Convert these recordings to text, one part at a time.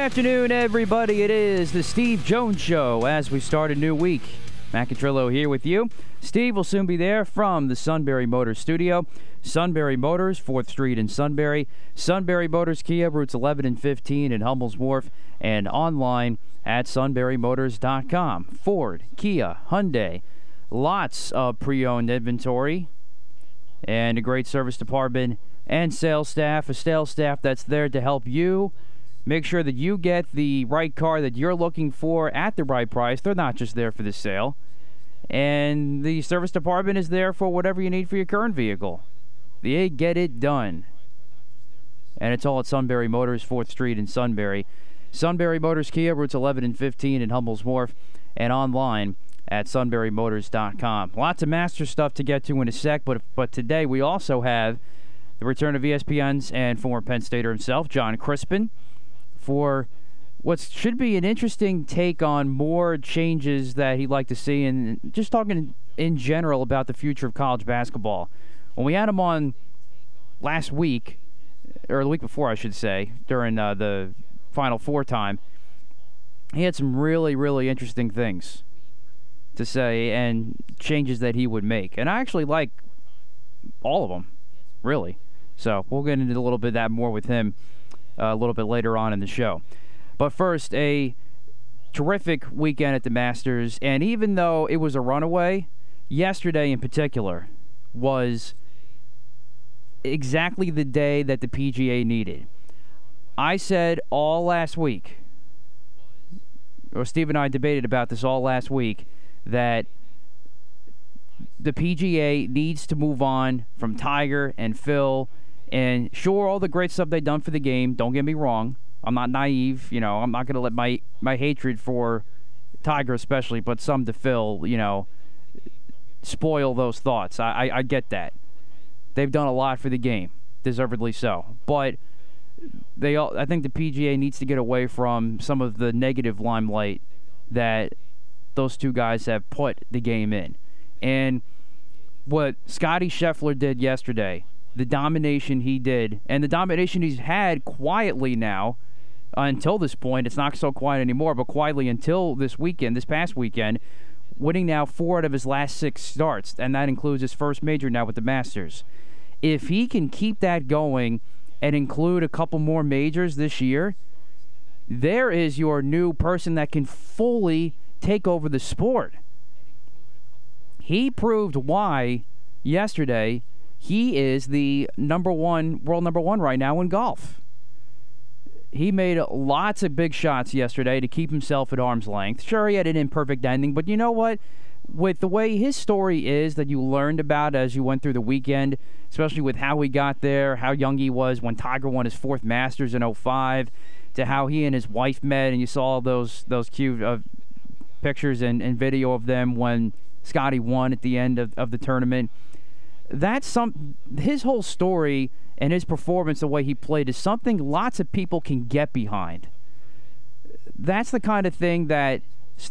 Afternoon, everybody. It is the Steve Jones Show as we start a new week. Matt Catrillo here with you. Steve will soon be there from the Sunbury Motors studio. Sunbury Motors, 4th Street in Sunbury. Sunbury Motors Kia, routes 11 and 15 in Hummel's Wharf, and online at sunburymotors.com. Ford, Kia, Hyundai, lots of pre owned inventory, and a great service department and sales staff, a sales staff that's there to help you Make sure that you get the right car that you're looking for at the right price. They're not just there for the sale. And the service department is there for whatever you need for your current vehicle. They get it done. And it's all at Sunbury Motors, 4th Street in Sunbury. Sunbury Motors Kia, routes 11 and 15 in Hummel's Wharf, and online at sunburymotors.com. Lots of master stuff to get to in a sec, but but today we also have the return of ESPN's and former Penn Stater himself, Jon Crispin for what should be an interesting take on more changes that he'd like to see, and just talking in general about the future of college basketball. When we had him on last week, or the week before, I should say, during uh, the Final Four time, he had some really, really interesting things to say and changes that he would make. And I actually like all of them, really. So we'll get into a little bit of that more with him Uh, a little bit later on in the show. But first, a terrific weekend at the Masters. And even though it was a runaway, yesterday in particular was exactly the day that the PGA needed. I said all last week, or Steve and I debated about this all last week, that the PGA needs to move on from Tiger and Phil and sure, all the great stuff they've done for the game. Don't get me wrong. I'm not naive. You know, I'm not going to let my my hatred for Tiger, especially, but some to Phil, you know, spoil those thoughts. I, I, I get that. They've done a lot for the game, deservedly so. But they all, I think the PGA needs to get away from some of the negative limelight that those two guys have put the game in. And what Scotty Scheffler did yesterday the domination he did and the domination he's had quietly now uh, until this point. It's not so quiet anymore, but quietly until this weekend, this past weekend, winning now four out of his last six starts, and that includes his first major now with the Masters. If he can keep that going and include a couple more majors this year, there is your new person that can fully take over the sport. He proved why yesterday he is the number one, world number one right now in golf. He made lots of big shots yesterday to keep himself at arm's length. Sure, he had an imperfect ending, but you know what? With the way his story is that you learned about as you went through the weekend, especially with how he got there, how young he was when Tiger won his fourth Masters in 05, to how he and his wife met, and you saw those those cute uh, pictures and, and video of them when Scotty won at the end of, of the tournament that's some his whole story and his performance, the way he played, is something lots of people can get behind. That's the kind of thing that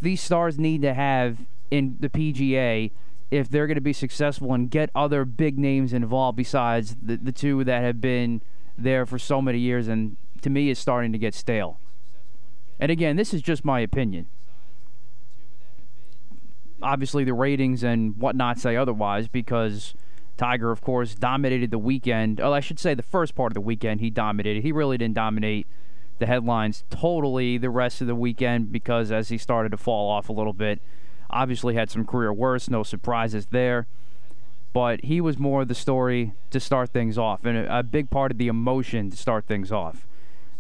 these stars need to have in the PGA if they're going to be successful and get other big names involved besides the, the two that have been there for so many years and to me is starting to get stale. And again, this is just my opinion. Obviously, the ratings and whatnot say otherwise because Tiger, of course, dominated the weekend. Oh, I should say the first part of the weekend he dominated. He really didn't dominate the headlines totally the rest of the weekend because as he started to fall off a little bit, obviously had some career worst, no surprises there. But he was more of the story to start things off and a, a big part of the emotion to start things off.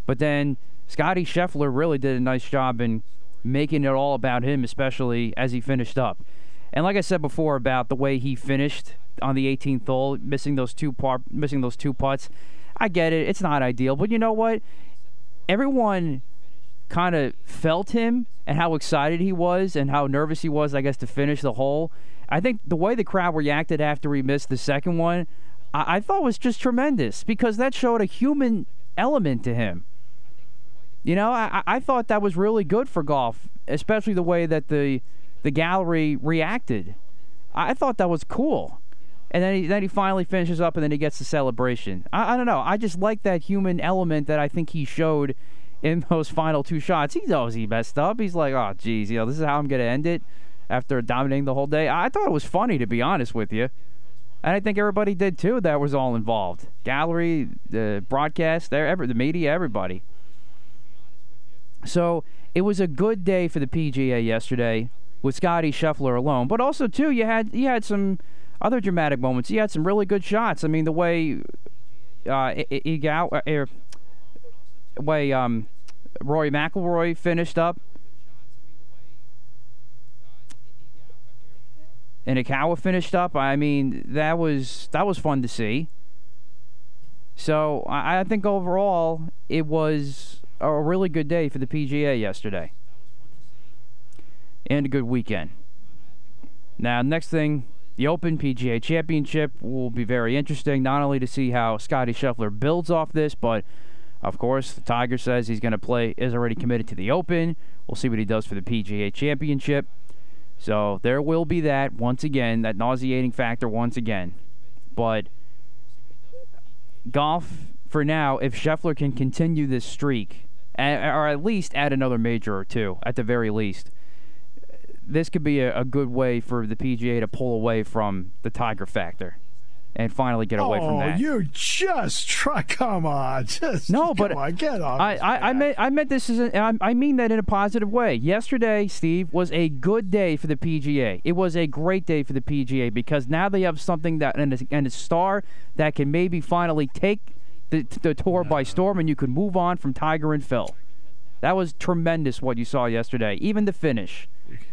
But then Scotty Scheffler really did a nice job in making it all about him, especially as he finished up. And like I said before about the way he finished on the 18th hole, missing those two par- missing those two putts. I get it; it's not ideal, but you know what? Everyone kind of felt him and how excited he was and how nervous he was, I guess, to finish the hole. I think the way the crowd reacted after he missed the second one, I, I thought was just tremendous because that showed a human element to him. You know, I, I thought that was really good for golf, especially the way that the the gallery reacted. I thought that was cool. And then he, then he finally finishes up and then he gets the celebration. I, I don't know. I just like that human element that I think he showed in those final two shots. He knows he messed up. He's like, oh, geez, you know, this is how I'm going to end it after dominating the whole day. I thought it was funny, to be honest with you. And I think everybody did too that was all involved. Gallery, the broadcast, there, the media, everybody. So it was a good day for the PGA yesterday with Scotty Scheffler alone. But also too, you had you had some other dramatic moments. He had some really good shots. I mean, the way uh, Egal, uh, er, way um, Rory McIlroy finished up. And Ikawa finished up. I mean, that was that was fun to see. So I, I think overall it was a really good day for the PGA yesterday and a good weekend. Now, next thing, the Open PGA Championship will be very interesting, not only to see how Scotty Scheffler builds off this, but of course, the Tiger says he's going to play, is already committed to the Open. We'll see what he does for the PGA Championship. So there will be that once again, that nauseating factor once again. But golf for now, if Scheffler can continue this streak, or at least add another major or two, at the very least, this could be a, a, good way for the PGA to pull away from the Tiger factor and finally get away oh, from that. you just try. Come on, just no, but on, get off. I, I, I, meant I meant this is I, I mean that in a positive way. Yesterday, Steve was a good day for the PGA. It was a great day for the PGA because now they have something that and a, and a star that can maybe finally take the, the tour by storm, and you can move on from Tiger and Phil. That was tremendous what you saw yesterday. Even the finish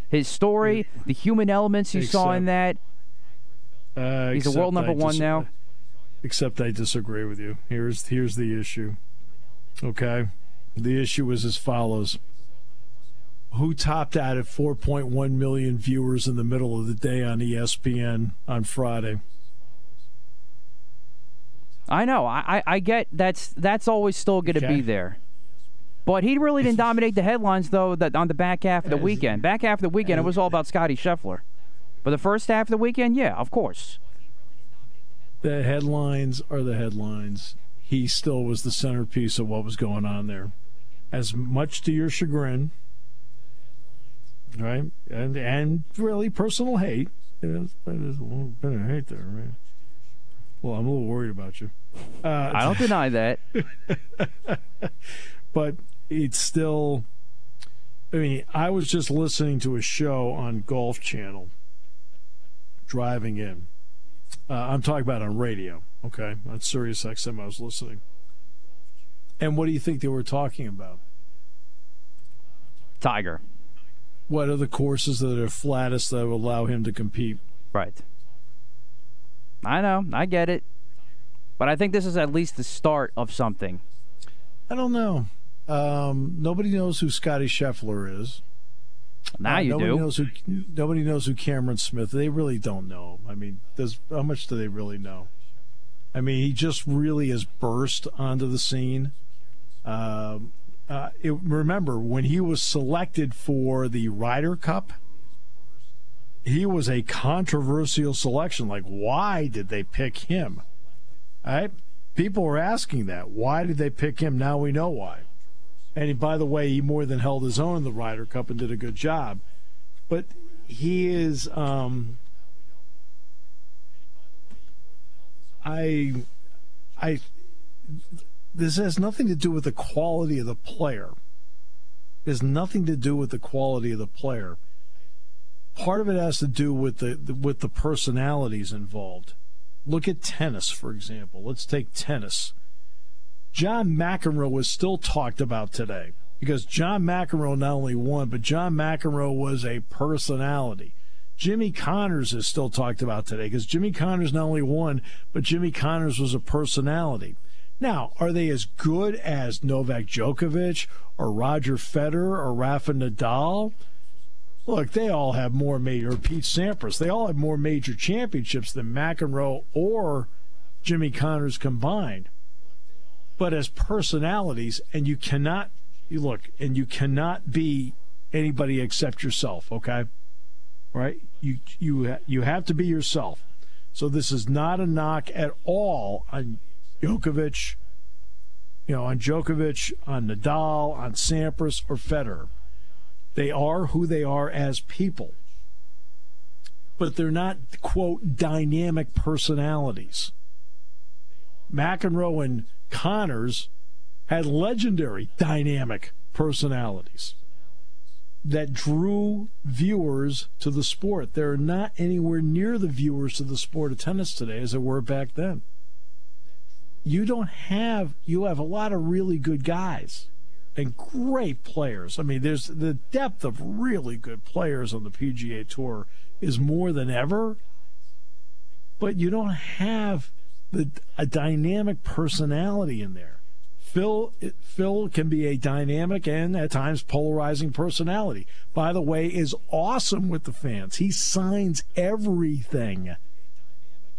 his story, the human elements you saw in that. Uh, He's a world number I one now. Except I disagree with you. Here's here's the issue. Okay, the issue is as follows. Who topped out at 4.1 million viewers in the middle of the day on ESPN on Friday? I know. I, I get that's that's always still going to okay. be there. But he really didn't dominate the headlines though. That on the back half of the weekend, back half of the weekend, it was all about Scotty Scheffler. But the first half of the weekend, yeah, of course. The headlines are the headlines. He still was the centerpiece of what was going on there. As much to your chagrin, right? And and really personal hate. It is, it is a little bit of hate there, right? Well, I'm a little worried about you. Uh, I don't deny that. but it's still. I mean, I was just listening to a show on Golf Channel driving in. Uh, I'm talking about on radio, okay? On Sirius XM, I was listening. And what do you think they were talking about? Tiger. What are the courses that are flattest that will allow him to compete? Right. I know. I get it. But I think this is at least the start of something. I don't know. Um, nobody knows who Scotty Scheffler is. Now uh, you nobody do. Knows who, nobody knows who Cameron Smith. They really don't know. I mean, does how much do they really know? I mean, he just really has burst onto the scene. Um, uh, it, remember when he was selected for the Ryder Cup? He was a controversial selection. Like, why did they pick him? All right? People were asking that. Why did they pick him? Now we know why. And by the way, he more than held his own in the Ryder Cup and did a good job. But he is. Um, I, I, this has nothing to do with the quality of the player. It has nothing to do with the quality of the player. Part of it has to do with the, the with the personalities involved. Look at tennis, for example. Let's take tennis. John McEnroe was still talked about today because John McEnroe not only won, but John McEnroe was a personality. Jimmy Connors is still talked about today because Jimmy Connors not only won, but Jimmy Connors was a personality. Now, are they as good as Novak Djokovic or Roger Federer or Rafa Nadal? Look, they all have more major, Pete Sampras, they all have more major championships than McEnroe or Jimmy Connors combined. But as personalities, and you cannot, you look, and you cannot be anybody except yourself, okay? Right? You, you, you have to be yourself. So this is not a knock at all on Djokovic, you know, on Djokovic, on Nadal, on Sampras, or Federer. They are who they are as people. But they're not, quote, dynamic personalities. McEnroe and Connors had legendary dynamic personalities that drew viewers to the sport. They're not anywhere near the viewers to the sport of tennis today as they were back then you don't have you have a lot of really good guys and great players. I mean, there's the depth of really good players on the PGA Tour is more than ever, but you don't have the a dynamic personality in there. Phil Phil can be a dynamic and at times polarizing personality. By the way, is awesome with the fans. He signs everything.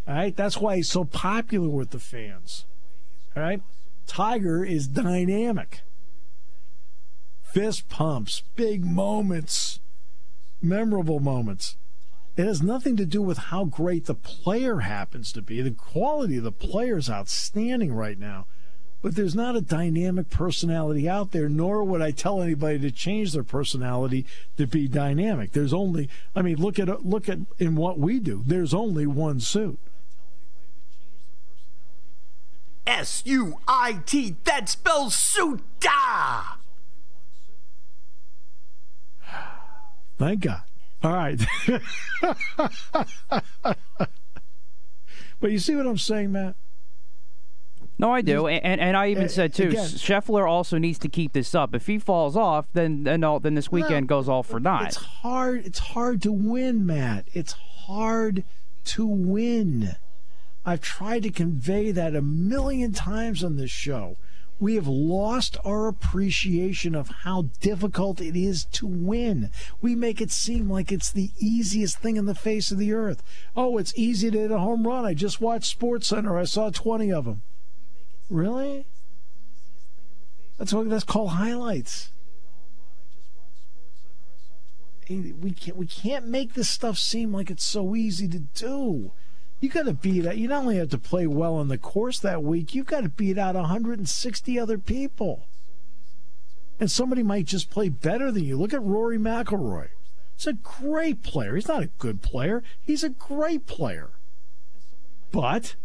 All right, that's why he's so popular with the fans. All right? Tiger is dynamic. Fist pumps, big moments, memorable moments. It has nothing to do with how great the player happens to be. The quality of the player is outstanding right now. But there's not a dynamic personality out there, nor would I tell anybody to change their personality to be dynamic. There's only, I mean, look at look at in what we do. There's only one suit. S U I T. That spells Suta. Thank God. All right. but you see what I'm saying, Matt? No, I do, and and I even said too. Again, Scheffler also needs to keep this up. If he falls off, then then all, then this weekend no, goes all for naught. It's hard. It's hard to win, Matt. It's hard to win. I've tried to convey that a million times on this show. We have lost our appreciation of how difficult it is to win. We make it seem like it's the easiest thing in the face of the earth. Oh, it's easy to hit a home run. I just watched SportsCenter. I saw 20 of them. Really? That's what that's called highlights. We can't we can't make this stuff seem like it's so easy to do you got to beat out. You not only have to play well on the course that week, you've got to beat out 160 other people. And somebody might just play better than you. Look at Rory McIlroy. He's a great player. He's not a good player. He's a great player. But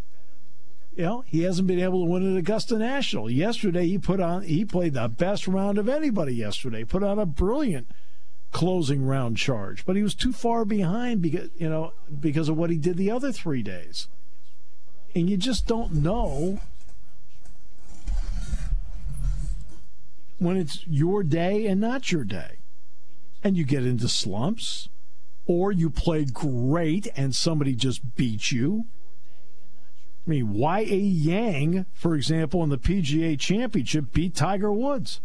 you know, he hasn't been able to win at Augusta National. Yesterday he put on he played the best round of anybody yesterday. Put on a brilliant closing round charge, but he was too far behind because you know because of what he did the other three days, and you just don't know when it's your day and not your day, and you get into slumps, or you played great and somebody just beat you. I mean, Y.E. Yang, for example, in the PGA Championship, beat Tiger Woods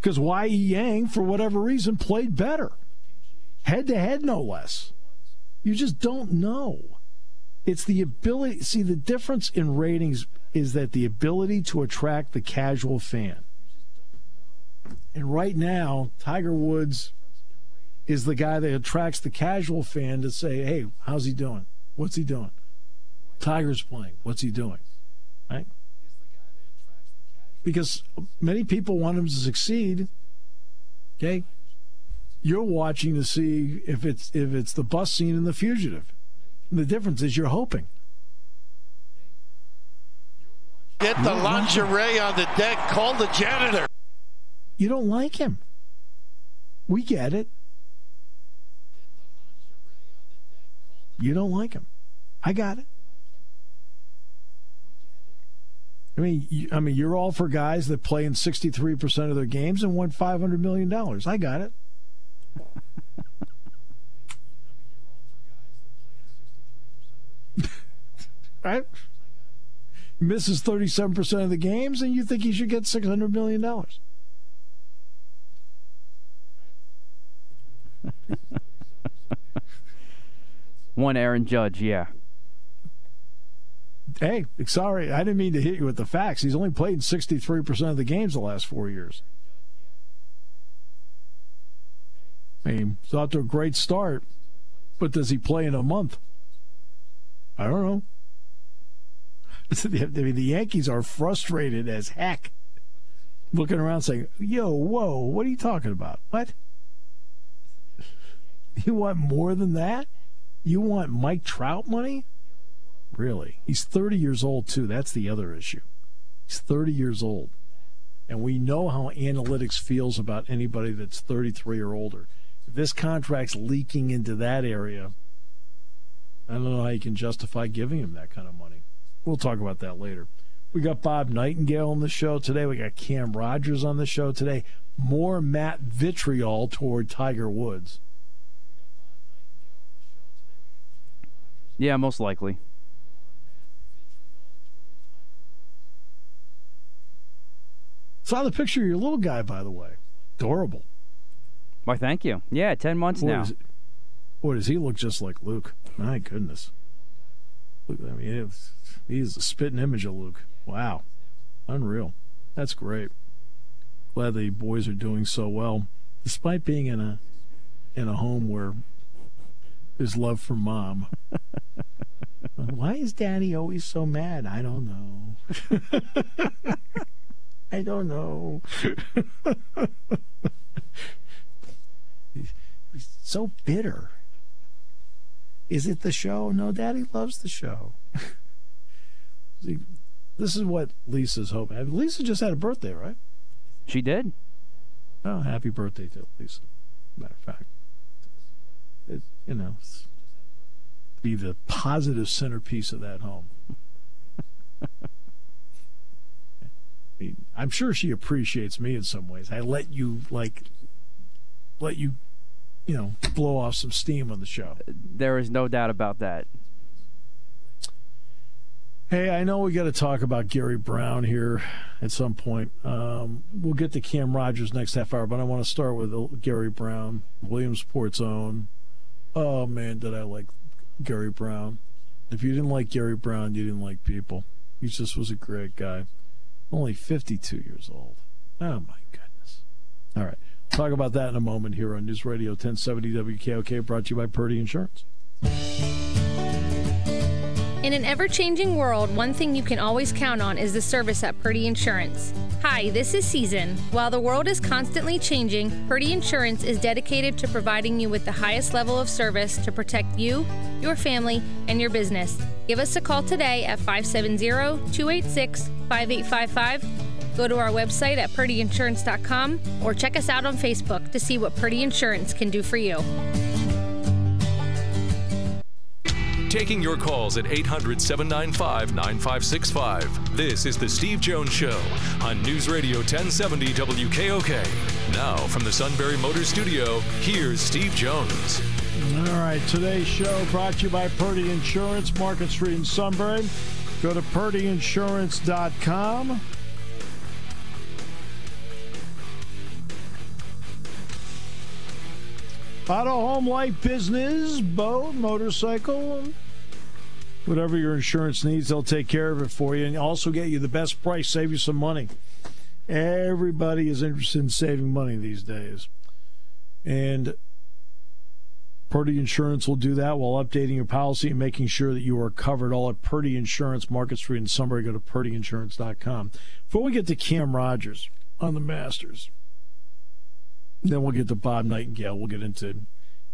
because Y.E. Yang, for whatever reason, played better. Head to head, no less. You just don't know. It's the ability. See, the difference in ratings is that the ability to attract the casual fan. And right now, Tiger Woods is the guy that attracts the casual fan to say, hey, how's he doing? What's he doing? Tiger's playing. What's he doing? Right? Because many people want him to succeed. Okay, you're watching to see if it's if it's the bus scene in The Fugitive. The difference is you're hoping. Get the lingerie on the deck. Call the janitor. You don't like him. We get it. You don't like him. I got it. I mean, you, I mean, you're all for guys that play in 63% of their games and won 500 million dollars. I got it. right? Misses 37% of the games, and you think he should get $600 million. One Aaron Judge, yeah. Hey, sorry, I didn't mean to hit you with the facts. He's only played in 63% of the games the last four years. I mean, he's off to a great start, but does he play in a month? I don't know. I mean, the Yankees are frustrated as heck, looking around saying, "Yo, whoa, what are you talking about? What? You want more than that? You want Mike Trout money? Really? He's 30 years old too. That's the other issue. He's 30 years old, and we know how analytics feels about anybody that's 33 or older. If this contract's leaking into that area, I don't know how you can justify giving him that kind of money. We'll talk about that later. We got Bob Nightingale on the show today. We got Cam Rogers on the show today. More Matt vitriol toward Tiger Woods. Yeah, most likely. Saw the picture of your little guy, by the way. Adorable. Why, thank you. Yeah, 10 months Boy, now. does, boy, does he look just like Luke. My goodness. Look, I mean, he's a spitting image of Luke. Wow. Unreal. That's great. Glad the boys are doing so well, despite being in a in a home where there's love for mom. Why is Daddy always so mad? I don't know. I don't know. he's, so bitter. Is it the show? No, Daddy loves the show. See, this is what Lisa's hoping. Lisa just had a birthday, right? She did. Oh, happy birthday to Lisa. Matter of fact, it, you know, be the positive centerpiece of that home. I mean, I'm sure she appreciates me in some ways. I let you like, let you, you know, blow off some steam on the show. There is no doubt about that. Hey, I know we got to talk about Gary Brown here at some point. Um, we'll get to Cam Rogers next half hour, but I want to start with Gary Brown, Williamsport's own. Oh man, did I like Gary Brown? If you didn't like Gary Brown, you didn't like people. He just was a great guy. Only 52 years old. Oh my goodness. All right, talk about that in a moment here on News Radio 1070 WKOK, brought to you by Purdy Insurance. In an ever changing world, one thing you can always count on is the service at Purdy Insurance. Hi, this is Season. While the world is constantly changing, Purdy Insurance is dedicated to providing you with the highest level of service to protect you, your family, and your business. Give us a call today at 570 286 5855. Go to our website at purdyinsurance.com or check us out on Facebook to see what Purdy Insurance can do for you. Taking your calls at 800 795 9565. This is The Steve Jones Show on News Radio 1070 WKOK. Now, from the Sunbury Motor Studio, here's Steve Jones. All right, today's show brought to you by Purdy Insurance, Market Street in Sunbury. Go to purdyinsurance.com. Auto, home, life, business, boat, motorcycle, whatever your insurance needs, they'll take care of it for you and also get you the best price, save you some money. Everybody is interested in saving money these days. And Purdy Insurance will do that while updating your policy and making sure that you are covered all at Purdy Insurance, Market Street in Sunbury. Go to purdyinsurance.com. Before we get to Cam Rogers on the Masters, then we'll get to Bob Nightingale. We'll get into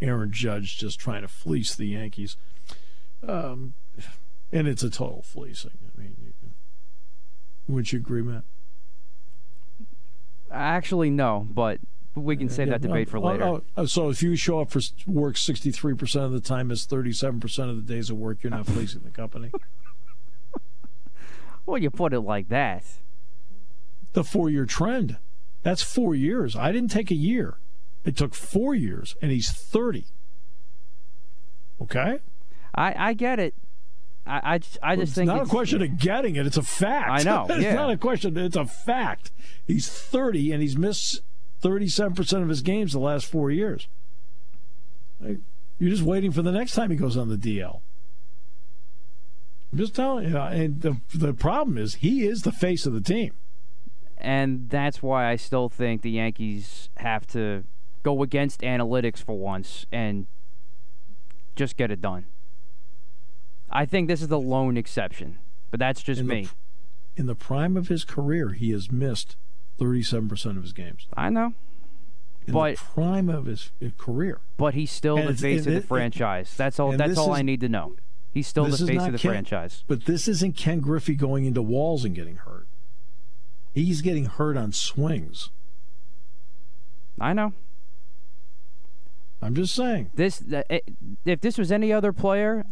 Aaron Judge just trying to fleece the Yankees. Um, and it's a total fleecing. I mean, you can, would you agree, Matt? Actually, no, but we can save that debate for later. oh, oh, so if you show up for work 63% of the time, it's 37% of the days of work, you're not fleecing the company. Well, you put it like that. the four year trend. That's four years. I didn't take a year. It took four years, and he's 30. Okay? I, I get it. I, I just, I just think it's think not a it's- question of getting it. It's a fact. I know, it's yeah. not a question. It's a fact. He's 30, and he's missed 37% of his games the last four years. Like, You're just waiting for the next time he goes on the DL. I'm just telling you. And the, the problem is, he is the face of the team. And that's why I still think the Yankees have to go against analytics for once and just get it done. I think this is the lone exception, but that's just In me. pr- in the prime of his career, he has missed 37% of his games. I know, In But- the prime of his, his career. but he's still And the face of the it- franchise. That's all. That's all is- I need to know. He's still the face of the Ken- franchise. But this isn't Ken Griffey going into walls and getting hurt. He's getting hurt on swings. I know. I'm just saying. This eh, if this was any other player,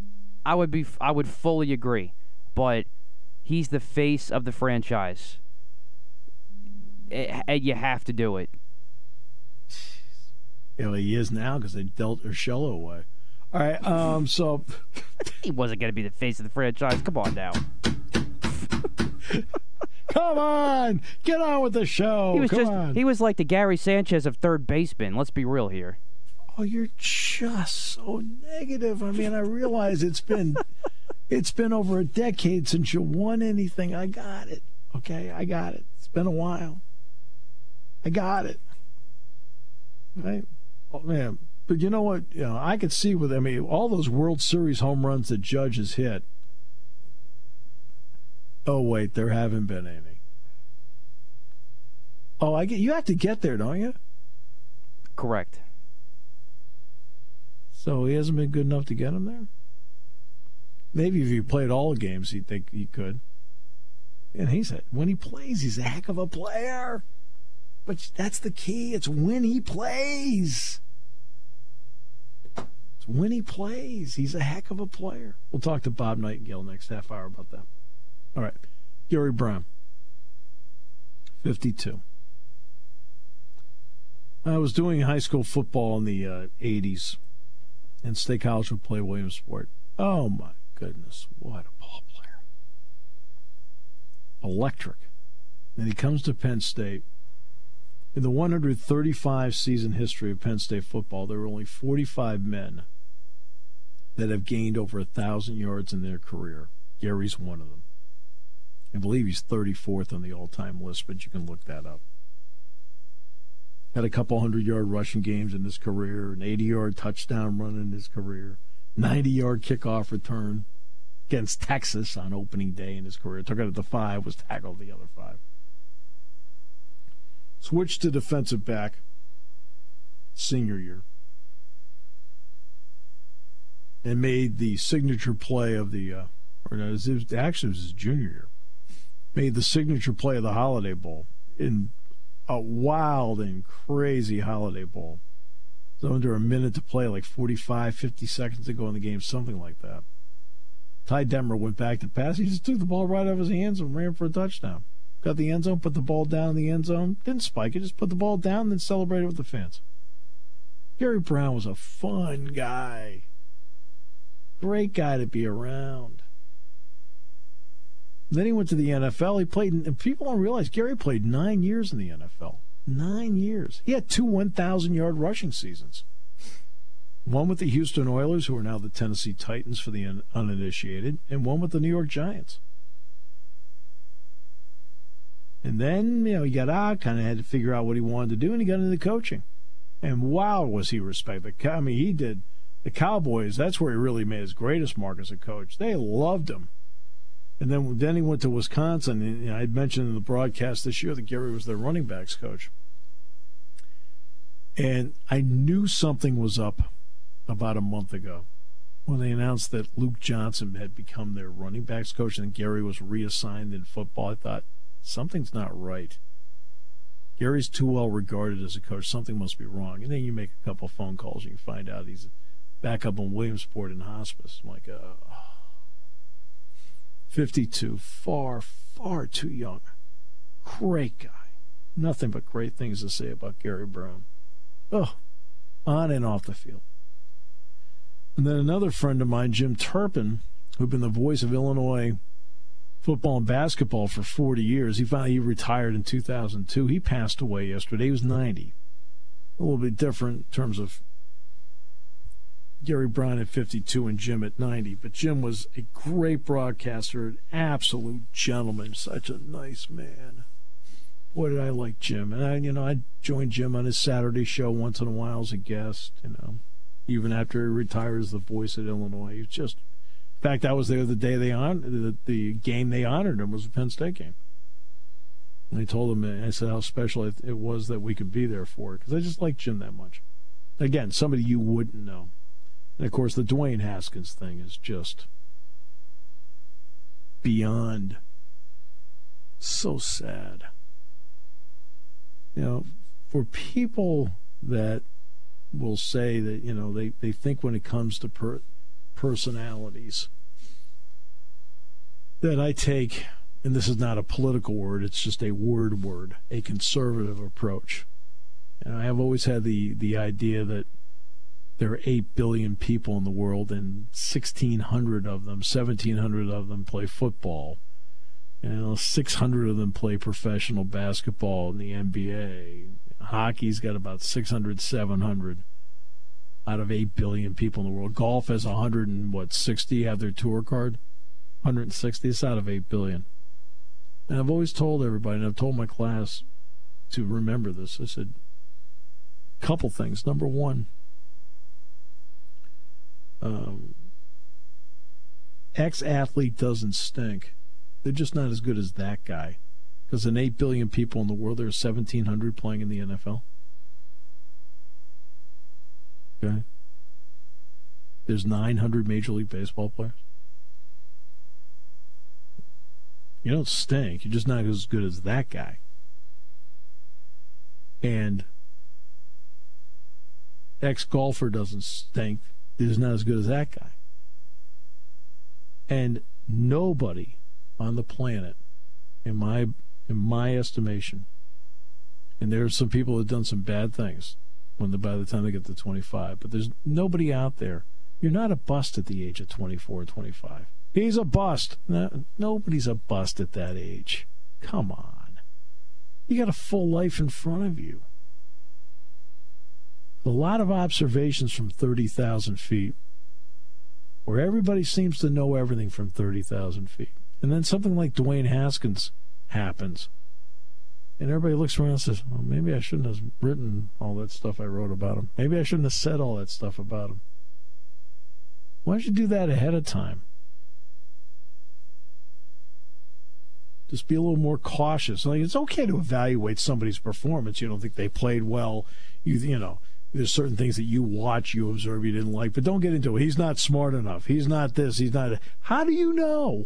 I would be I would fully agree. But he's the face of the franchise. It- and you have to do it. You know, he is now because they dealt Urshela away. All right. Um. So He wasn't going to be the face of the franchise. Come on now. come on, get on with the show. He was come just on. he was like the Gary Sanchez of third baseman. Let's be real here. Oh, you're just so negative. I mean, I realize it's been it's been over a decade since you won anything. I got it. Okay, I got it. It's been a while. I got it. Right? Oh man. But you know what? You know, I could see with I mean all those World Series home runs that Judge has hit. Oh wait, there haven't been any. Oh, I get you have to get there, don't you? Correct. So he hasn't been good enough to get him there? Maybe if he played all the games, he'd think he could. And he's a, when he plays, he's a heck of a player. But that's the key. It's when he plays. It's when he plays. He's a heck of a player. We'll talk to Bob Nightingale next half hour about that. All right. Gary Brown, 52. I was doing high school football in the uh, 80s and State College would play Williamsport. Oh my goodness, what a ball player! Electric. And he comes to Penn State. In the 135 season history of Penn State football, there are only 45 men that have gained over a thousand yards in their career. Gary's one of them. I believe he's 34th on the all-time list, but you can look that up had a couple hundred yard rushing games in his career, an 80 yard touchdown run in his career, 90 yard kickoff return against Texas on opening day in his career. Took it at the five, was tackled the other five. Switched to defensive back senior year and made the signature play of the, uh, or no, it was- actually it was his junior year, made the signature play of the Holiday Bowl in a wild and crazy Holiday Bowl. So under a minute to play, like 45, 50 seconds to go in the game, something like that. Ty Detmer went back to pass. He just took the ball right out of his hands and ran for a touchdown. Got the end zone, put the ball down in the end zone. Didn't spike it, just put the ball down, and then celebrated with the fans. Gary Brown was a fun guy. Great guy to be around. Then he went to the NFL. He played, and people don't realize Gary played nine years in the NFL. Nine years. He had two 1,000 yard rushing seasons. One with the Houston Oilers, who are now the Tennessee Titans for the un- uninitiated, and one with the New York Giants. And then, you know, he got out, kind of had to figure out what he wanted to do, and he got into coaching. And wow, was he respected. I mean, he did. The Cowboys, that's where he really made his greatest mark as a coach. They loved him. And then then he went to Wisconsin. And you know, I had mentioned in the broadcast this year that Gary was their running backs coach. And I knew something was up about a month ago. when they announced that Luke Johnson had become their running backs coach and Gary was reassigned in football, I thought something's not right. Gary's too well regarded as a coach. Something must be wrong. And then you make a couple phone calls and you find out he's back up on Williamsport in hospice. I'm like, uh, 52, far, far too young. Great guy. Nothing but great things to say about Gary Brown. Oh, on and off the field. And then another friend of mine, Jim Turpin, who'd been the voice of Illinois football and basketball for 40 years. He finally he retired in 2002. He passed away yesterday. He was 90. A little bit different in terms of Gary Brown at 52 and Jim at 90. But Jim was a great broadcaster, an absolute gentleman, such a nice man. Boy, did I like Jim. And I, you know, I joined Jim on his Saturday show once in a while as a guest, you know even after he retires as the voice at Illinois. He's just, in fact, I was there the day they on the, the game they honored him was the Penn State game. And I told him, I said how special it, it was that we could be there for it because I just like Jim that much. Again, somebody you wouldn't know. And of course, the Dwayne Haskins thing is just beyond so sad. You know, for people that will say that you know they, they think when it comes to per, personalities that I take, and this is not a political word, it's just a word word, a conservative approach. And I have always had the, the idea that there are 8 billion people in the world and 1,600 of them, 1,700 of them play football. Know, 600 of them play professional basketball in the NBA. Hockey's got about 600, 700 out of 8 billion people in the world. Golf has 100 and what, 60 have their tour card? 160. It's out of 8 billion. And I've always told everybody, and I've told my class to remember this. I said, couple things. Number one, um, ex athlete doesn't stink. They're just not as good as that guy. Because in 8 billion people in the world, there are 1,700 playing in the NFL. Okay. There's 900 Major League Baseball players. You don't stink. You're just not as good as that guy. And ex golfer doesn't stink. He's not as good as that guy. And nobody on the planet, in my in my estimation. And there are some people that have done some bad things when the, by the time they get to 25. But there's nobody out there. You're not a bust at the age of 24 or 25. He's a bust. No, nobody's a bust at that age. Come on. You got a full life in front of you. A lot of observations from 30,000 feet where everybody seems to know everything from 30,000 feet. And then something like Dwayne Haskins happens. And everybody looks around and says, well, maybe I shouldn't have written all that stuff I wrote about him. Maybe I shouldn't have said all that stuff about him. Why don't you do that ahead of time? Just be a little more cautious. Like it's okay to evaluate somebody's performance. You don't think they played well. You you know, there's certain things that you watch, you observe, you didn't like, but don't get into it. He's not smart enough. He's not this. He's not. That. How do you know?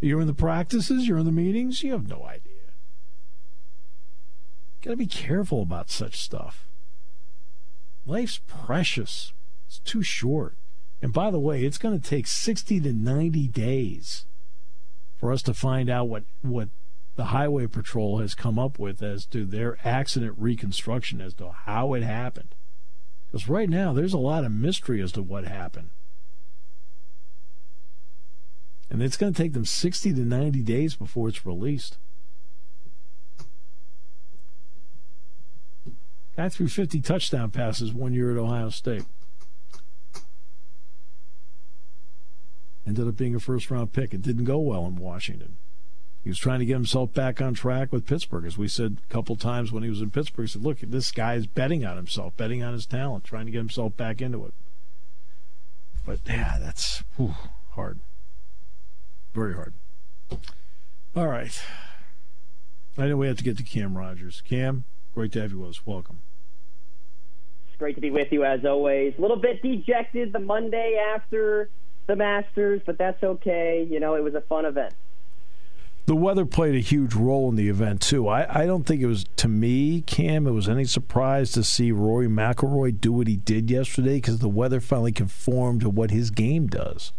You're in the practices, you're in the meetings, you have no idea. Got to be careful about such stuff. Life's precious. It's too short. And by the way, it's going to take 60 to 90 days for us to find out what, what the Highway Patrol has come up with as to their accident reconstruction as to how it happened. Because right now, there's a lot of mystery as to what happened. And it's going to take them 60 to 90 days before it's released. Guy threw 50 touchdown passes one year at Ohio State. Ended up being a first round pick. It didn't go well in Washington. He was trying to get himself back on track with Pittsburgh. As we said a couple times when he was in Pittsburgh, he said, Look, this guy is betting on himself, betting on his talent, trying to get himself back into it. But yeah, that's whew, hard. Very hard. All right. I know we have to get to Cam Rogers. Cam, great to have you with us. Welcome. It's Great to be with you as always. A little bit dejected the Monday after the Masters, but that's okay. You know, it was a fun event. The weather played a huge role in the event too. I, I don't think it was to me, Cam. It was any surprise to see Rory McIlroy do what he did yesterday because the weather finally conformed to what his game does.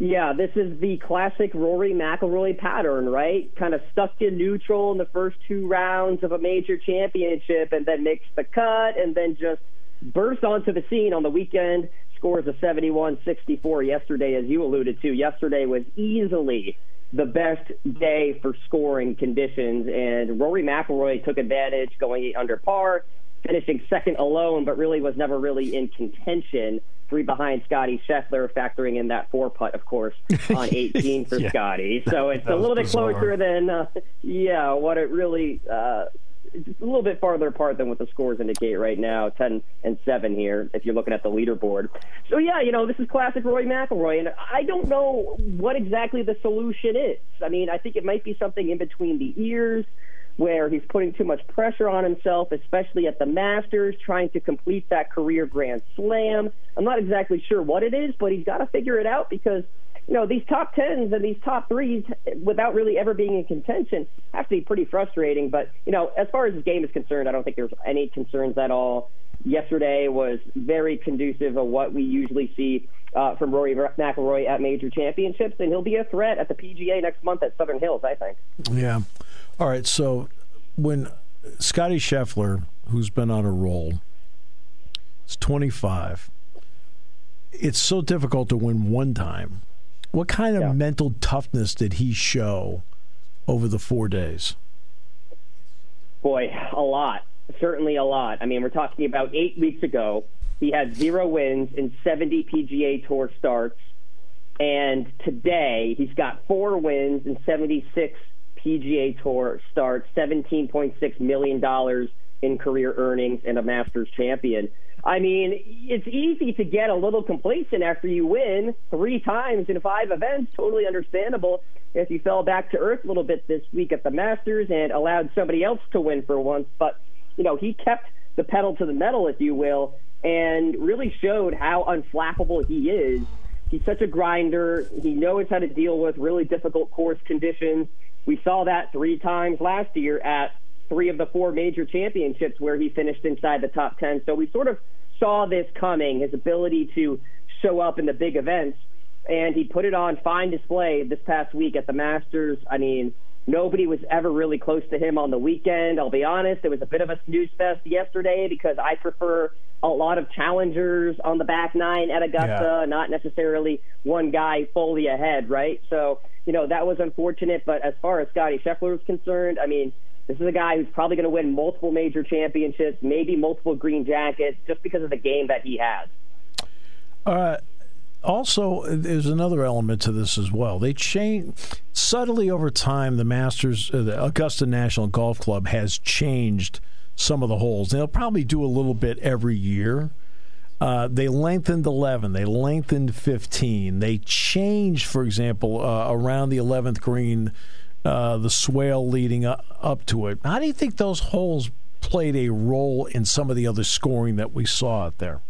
Yeah, this is the classic Rory McIlroy pattern, right? Kind of stuck in neutral in the first two rounds of a major championship, and then makes the cut, and then just burst onto the scene on the weekend. Scores a 71-64 yesterday, as you alluded to. Yesterday was easily the best day for scoring conditions, and Rory McIlroy took advantage, going under par, finishing second alone, but really was never really in contention. Three behind Scotty Scheffler, factoring in that four putt, of course, on 18 for Yeah. Scotty. So it's a little bit bizarre. closer than, uh, yeah, what it really. Uh, a little bit farther apart than what the scores indicate right now, 10 and 7 here, if you're looking at the leaderboard. So, yeah, you know, this is classic Rory McIlroy, and I don't know what exactly the solution is. I mean, I think it might be something in between the ears where he's putting too much pressure on himself, especially at the Masters, trying to complete that career Grand Slam. I'm not exactly sure what it is, but he's got to figure it out because you know, these top tens and these top threes, without really ever being in contention, have to be pretty frustrating. But, you know, as far as his game is concerned, I don't think there's any concerns at all. Yesterday was very conducive of what we usually see uh, from Rory McIlroy at major championships, and he'll be a threat at the PGA next month at Southern Hills, I think. Yeah. All right. So when Scotty Scheffler, who's been on a roll, is 25, it's so difficult to win one time. What kind of Yeah. mental toughness did he show over the four days? Boy, a lot. Certainly a lot. I mean, we're talking about eight weeks ago. He had zero wins in 70 PGA Tour starts. And today, he's got four wins in 76 PGA Tour starts, $17.6 million in career earnings, and a Masters champion. I mean, it's easy to get a little complacent after you win three times in five events. Totally understandable if you fell back to earth a little bit this week at the Masters and allowed somebody else to win for once. But, you know, he kept the pedal to the metal, if you will, and really showed how unflappable he is. He's such a grinder. He knows how to deal with really difficult course conditions. We saw that three times last year at three of the four major championships where he finished inside the top 10. So we sort of saw this coming, his ability to show up in the big events. And he put it on fine display this past week at the Masters. I mean, nobody was ever really close to him on the weekend. I'll be honest, it was a bit of a snooze fest yesterday because I prefer a lot of challengers on the back nine at Augusta, Yeah. not necessarily one guy fully ahead, right? So, you know, that was unfortunate. But as far as Scotty Scheffler is concerned, I mean, this is a guy who's probably going to win multiple major championships, maybe multiple green jackets, just because of the game that he has. Uh, also, there's another element to this as well. They change subtly over time. The Masters, uh, the Augusta National Golf Club has changed some of the holes. They'll probably do a little bit every year. Uh, they lengthened 11. They lengthened 15. They changed, for example, uh, around the 11th green, uh, the swale leading up, up to it. How do you think those holes played a role in some of the other scoring that we saw out there?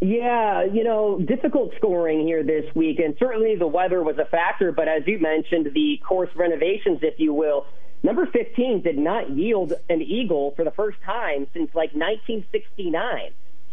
Yeah, you know, difficult scoring here this week, and certainly the weather was a factor. But as you mentioned, the course renovations, if you will, number 15 did not yield an eagle for the first time since like 1969.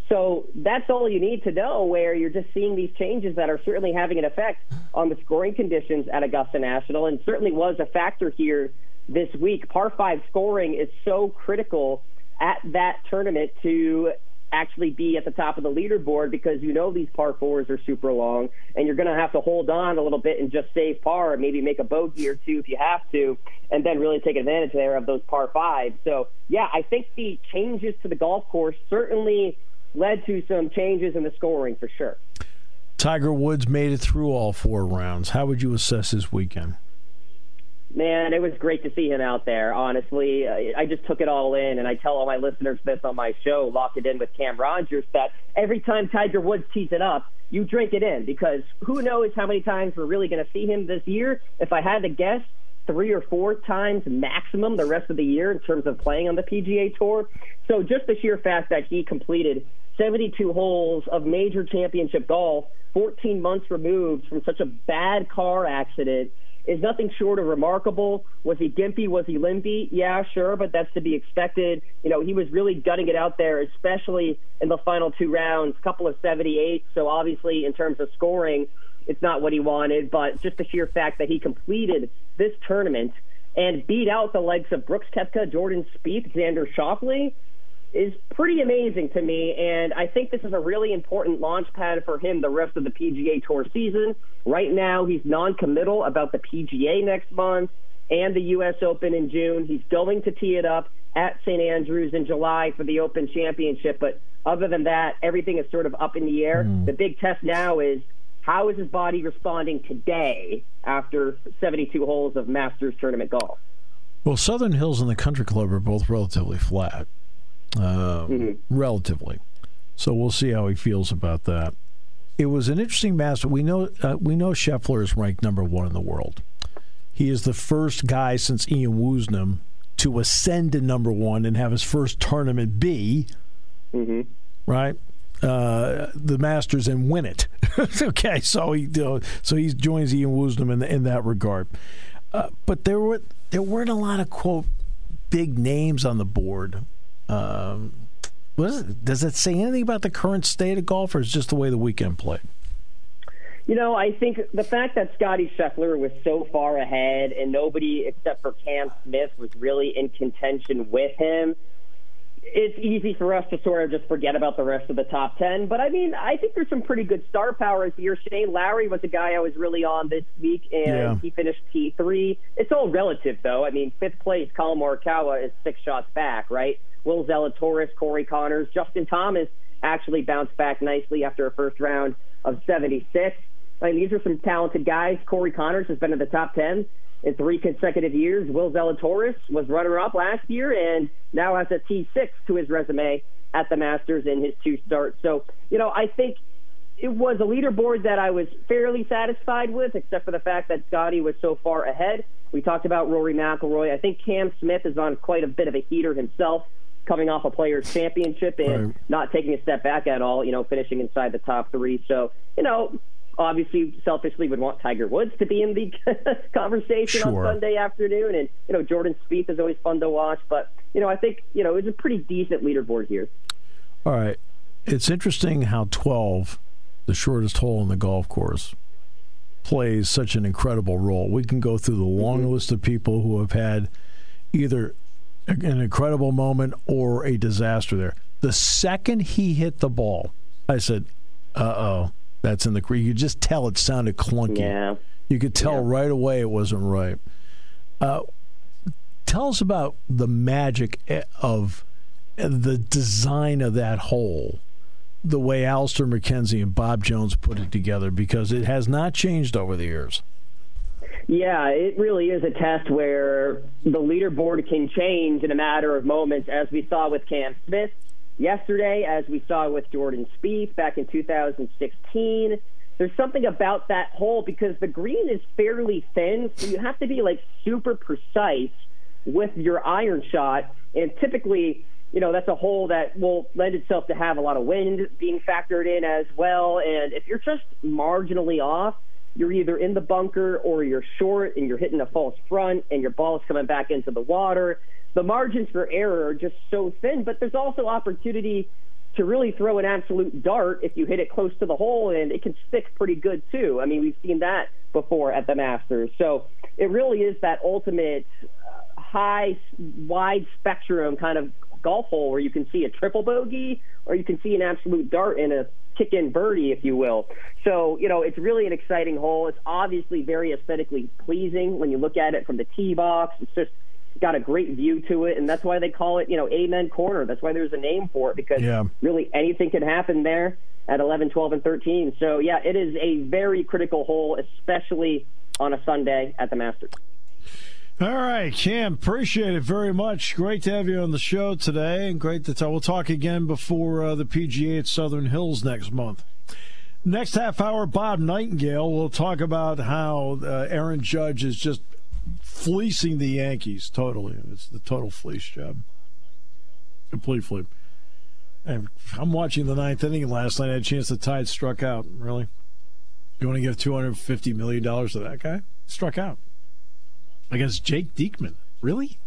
So that's all you need to know, where you're just seeing these changes that are certainly having an effect on the scoring conditions at Augusta National, and certainly was a factor here this week. Par five scoring is so critical at that tournament to actually be at the top of the leaderboard because you know these par fours are super long and you're going to have to hold on a little bit and just save par or maybe make a bogey or two if you have to and then really take advantage there of those par fives. So, yeah, I think the changes to the golf course certainly led to some changes in the scoring for sure. Tiger Woods made it through all four rounds. How would you assess his weekend? Man, it was great to see him out there. Honestly, I I just took it all in, and I tell all my listeners this on my show, Lock It In with Cam Rogers, that every time Tiger Woods tees it up, you drink it in because who knows how many times we're really going to see him this year. If I had to guess, three or four times maximum the rest of the year in terms of playing on the PGA Tour. So just the sheer fact that he completed 72 holes of major championship golf, 14 months removed from such a bad car accident, is nothing short of remarkable. Was he gimpy? Was he limpy? Yeah, sure, but that's to be expected. You know, he was really gutting it out there, especially in the final two rounds, couple of 78. So obviously, in terms of scoring, it's not what he wanted, but just the sheer fact that he completed this tournament and beat out the likes of Brooks Koepka, Jordan Spieth, Xander Schauffele is pretty amazing to me. And I think this is a really important launch pad for him the rest of the PGA Tour season. Right now, he's non committal about the PGA next month and the U.S. Open in June. He's going to tee it up at St. Andrews in July for the Open Championship. But other than that, everything is sort of up in the air. Mm. The big test now is how is his body responding today after 72 holes of Masters tournament golf? Well, Southern Hills and the Country Club are both relatively flat, uh, mm-hmm. relatively. So we'll see how he feels about that. It was an interesting master. We know uh, we know Scheffler is ranked number one in the world. He is the first guy since Ian Woosnam to ascend to number one and have his first tournament be mm-hmm. right uh, the Masters and win it. okay, so he so he joins Ian Woosnam in, in that regard. Uh, but there were there weren't a lot of quote big names on the board. Um, it, does it say anything about the current state of golf, or is just the way the weekend played? You know, I think the fact that Scotty Scheffler was so far ahead and nobody except for Cam Smith was really in contention with him it's easy for us to sort of just forget about the rest of the top 10. But I mean, I think there's some pretty good star powers here. Shane Lowry was a guy I was really on this week, and yeah. he finished T3. It's all relative, though. I mean, fifth place, Collin Morikawa is six shots back, right? Will Zalatoris, Corey Conners, Justin Thomas actually bounced back nicely after a first round of 76. I mean, these are some talented guys. Corey Conners has been in the top 10 in three consecutive years. Will Zalatoris was runner-up last year and now has a T6 to his resume at the Masters in his two starts. So, you know, I think it was a leaderboard that I was fairly satisfied with, except for the fact that Scotty was so far ahead. We talked about Rory McIlroy. I think Cam Smith is on quite a bit of a heater himself, coming off a Players Championship and right. not taking a step back at all. You know, finishing inside the top three. So, you know, obviously selfishly would want Tiger Woods to be in the conversation sure. on Sunday afternoon. And, you know, Jordan Spieth is always fun to watch. But, you know, I think, you know, it's a pretty decent leaderboard here. All right. It's interesting how 12, the shortest hole in the golf course, plays such an incredible role. We can go through the long mm-hmm. list of people who have had either an incredible moment or a disaster there. The second he hit the ball, I said, uh oh that's in the creek. you could just tell it sounded clunky. Yeah. You could tell yeah. right away it wasn't right. Uh, tell us about the magic of the design of that hole, the way Alister MacKenzie and Bob Jones put it together, because it has not changed over the years. Yeah, it really is a test where the leaderboard can change in a matter of moments, as we saw with Cam Smith yesterday, as we saw with Jordan Spieth back in 2016. There's something about that hole because the green is fairly thin, so you have to be like super precise with your iron shot. And typically, you know, that's a hole that will lend itself to have a lot of wind being factored in as well. And if you're just marginally off, you're either in the bunker or you're short and you're hitting a false front and your ball's coming back into the water the margins for error are just so thin, but there's also opportunity to really throw an absolute dart if you hit it close to the hole, and it can stick pretty good too. I mean, we've seen that before at the Masters. So it really is that ultimate uh, high, wide spectrum kind of golf hole where you can see a triple bogey or you can see an absolute dart in a kick in birdie, if you will. So, you know, it's really an exciting hole. It's obviously very aesthetically pleasing when you look at it from the tee box. It's just got a great view to it, and that's why they call it, you know, Amen Corner. That's why there's a name for it because yeah. really anything can happen there at 11, 12, and 13. So yeah, it is a very critical hole, especially on a Sunday at the Masters. All right, Cam, appreciate it very much. Great to have you on the show today, and great to talk. We'll talk again before uh, the PGA at Southern Hills next month. Next half hour, Bob Nightingale will talk about how uh, Aaron Judge is just fleecing the Yankees totally. It's the total fleece job. Complete fleece. I'm watching the ninth inning last night. I had a chance the Tide struck out. Really? You want to give $250 million to that guy? Struck out. Against Jake Diekman. Really?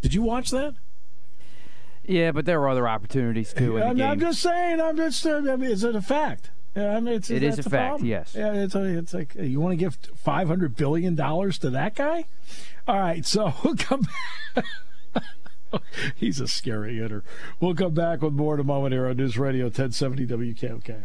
Did you watch that? Yeah, but there were other opportunities too. I'm, I'm, just saying. I'm just. Uh, I mean, is it a fact? I mean, it's, it is a fact. Problem. Yes. Yeah. It's, uh, it's like you want to give 500 billion dollars to that guy. All right. So we'll come. He's a scary hitter. We'll come back with more in a moment here on News Radio 1070 WKOK.